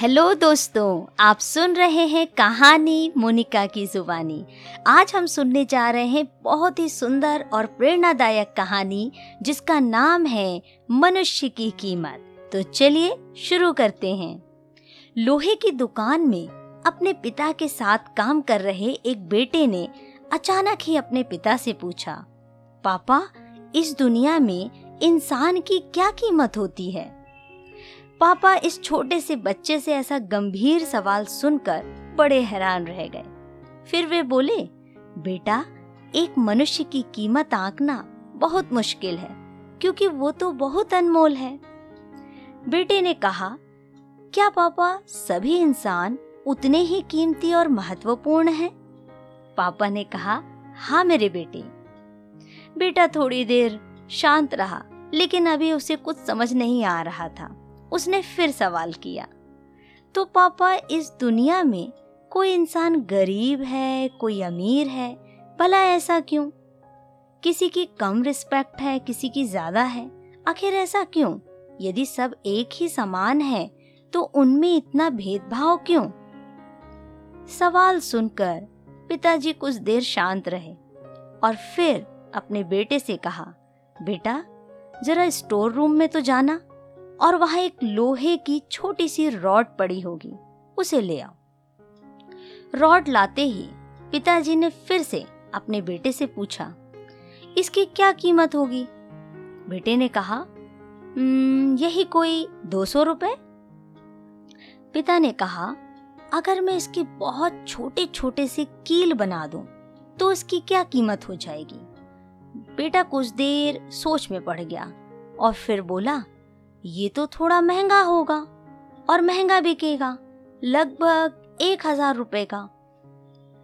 Hello दोस्तों, आप सुन रहे हैं कहानी मोनिका की जुबानी। आज हम सुनने जा रहे हैं बहुत ही सुंदर और प्रेरणादायक कहानी, जिसका नाम है मनुष्य की कीमत। तो चलिए शुरू करते हैं। लोहे की दुकान में अपने पिता के साथ काम कर रहे एक बेटे ने अचानक ही अपने पिता से पूछा, पापा, इस दुनिया में इंसान की क्या कीमत होती है? पापा इस छोटे से बच्चे से ऐसा गंभीर सवाल सुनकर बड़े हैरान रह गए। फिर वे बोले, बेटा, एक मनुष्य की कीमत आंकना बहुत मुश्किल है, क्योंकि वो तो बहुत अनमोल है। बेटे ने कहा, क्या पापा, सभी इंसान उतने ही कीमती और महत्वपूर्ण हैं? पापा ने कहा हाँ मेरे बेटे। बेटा थोड़ी देर शांत रहा, लेकिन अभी उसे कुछ समझ नहीं आ रहा था। उसने फिर सवाल किया तो पापा, इस दुनिया में कोई इंसान गरीब है, कोई अमीर है, भला ऐसा क्यों? किसी की कम रिस्पेक्ट है, किसी की ज़्यादा है, आखिर ऐसा क्यों? यदि सब एक ही समान है तो उनमें इतना भेदभाव क्यों? सवाल सुनकर पिताजी कुछ देर शांत रहे और फिर अपने बेटे से कहा, बेटा, जरा स्टोर रूम में तो जाना। और वहाँ एक लोहे की छोटी सी रॉड पड़ी होगी। उसे ले आओ। रॉड लाते ही पिताजी ने फिर से अपने बेटे से पूछा, इसकी क्या कीमत होगी? बेटे ने कहा यही कोई दो सौ रुपए? पिता ने कहा, अगर मैं इसके बहुत छोटे छोटे से कील बना दूँ तो इसकी क्या कीमत हो जाएगी? बेटा कुछ देर सोच में पड़ गया और फिर बोला ये तो थोड़ा महँगा होगा और महँगा बिकेगा, लगभग एक हज़ार रुपए का।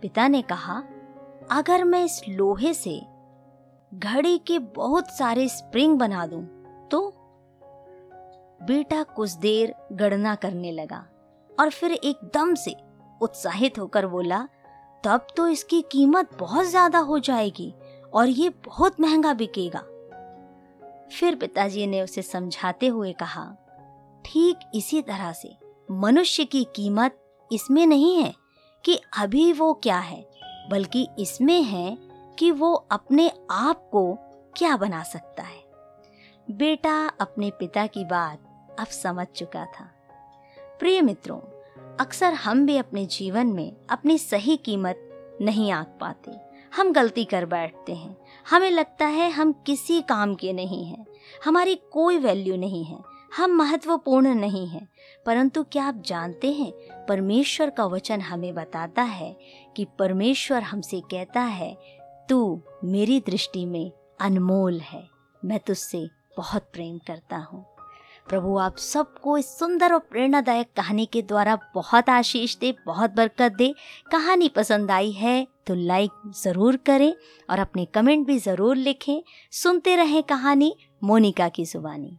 पिता ने कहा, अगर मैं इस लोहे से घड़ी के बहुत सारे स्प्रिंग बना दूँ तो? बेटा कुछ देर गणना करने लगा और फिर एकदम से उत्साहित होकर बोला, तब तो इसकी कीमत बहुत ज़्यादा हो जाएगी और ये बहुत महँगा बिकेगा। फिर पिताजी ने उसे समझाते हुए कहा, ठीक इसी तरह से। मनुष्य की कीमत इसमें नहीं है कि अभी वो क्या है, बल्कि इसमें है कि वो अपने आप को क्या बना सकता है। बेटा अपने पिता की बात अब समझ चुका था। प्रिय मित्रों, अक्सर हम भी अपने जीवन में अपनी सही कीमत नहीं आंक पाते। हम गलती कर बैठते हैं। हमें लगता है हम किसी काम के नहीं हैं। हमारी कोई वैल्यू नहीं है। हम महत्वपूर्ण नहीं हैं। परंतु क्या आप जानते हैं, परमेश्वर का वचन हमें बताता है कि परमेश्वर हमसे कहता है, तू मेरी दृष्टि में अनमोल है। मैं तुझसे बहुत प्रेम करता हूँ। प्रभु, आप सबको इस सुंदर और प्रेरणादायक कहानी के द्वारा बहुत आशीष दे, बहुत बरकत दे। कहानी पसंद आई है तो लाइक ज़रूर करें और अपने कमेंट भी ज़रूर लिखें। सुनते रहें कहानी मोनिका की जुबानी।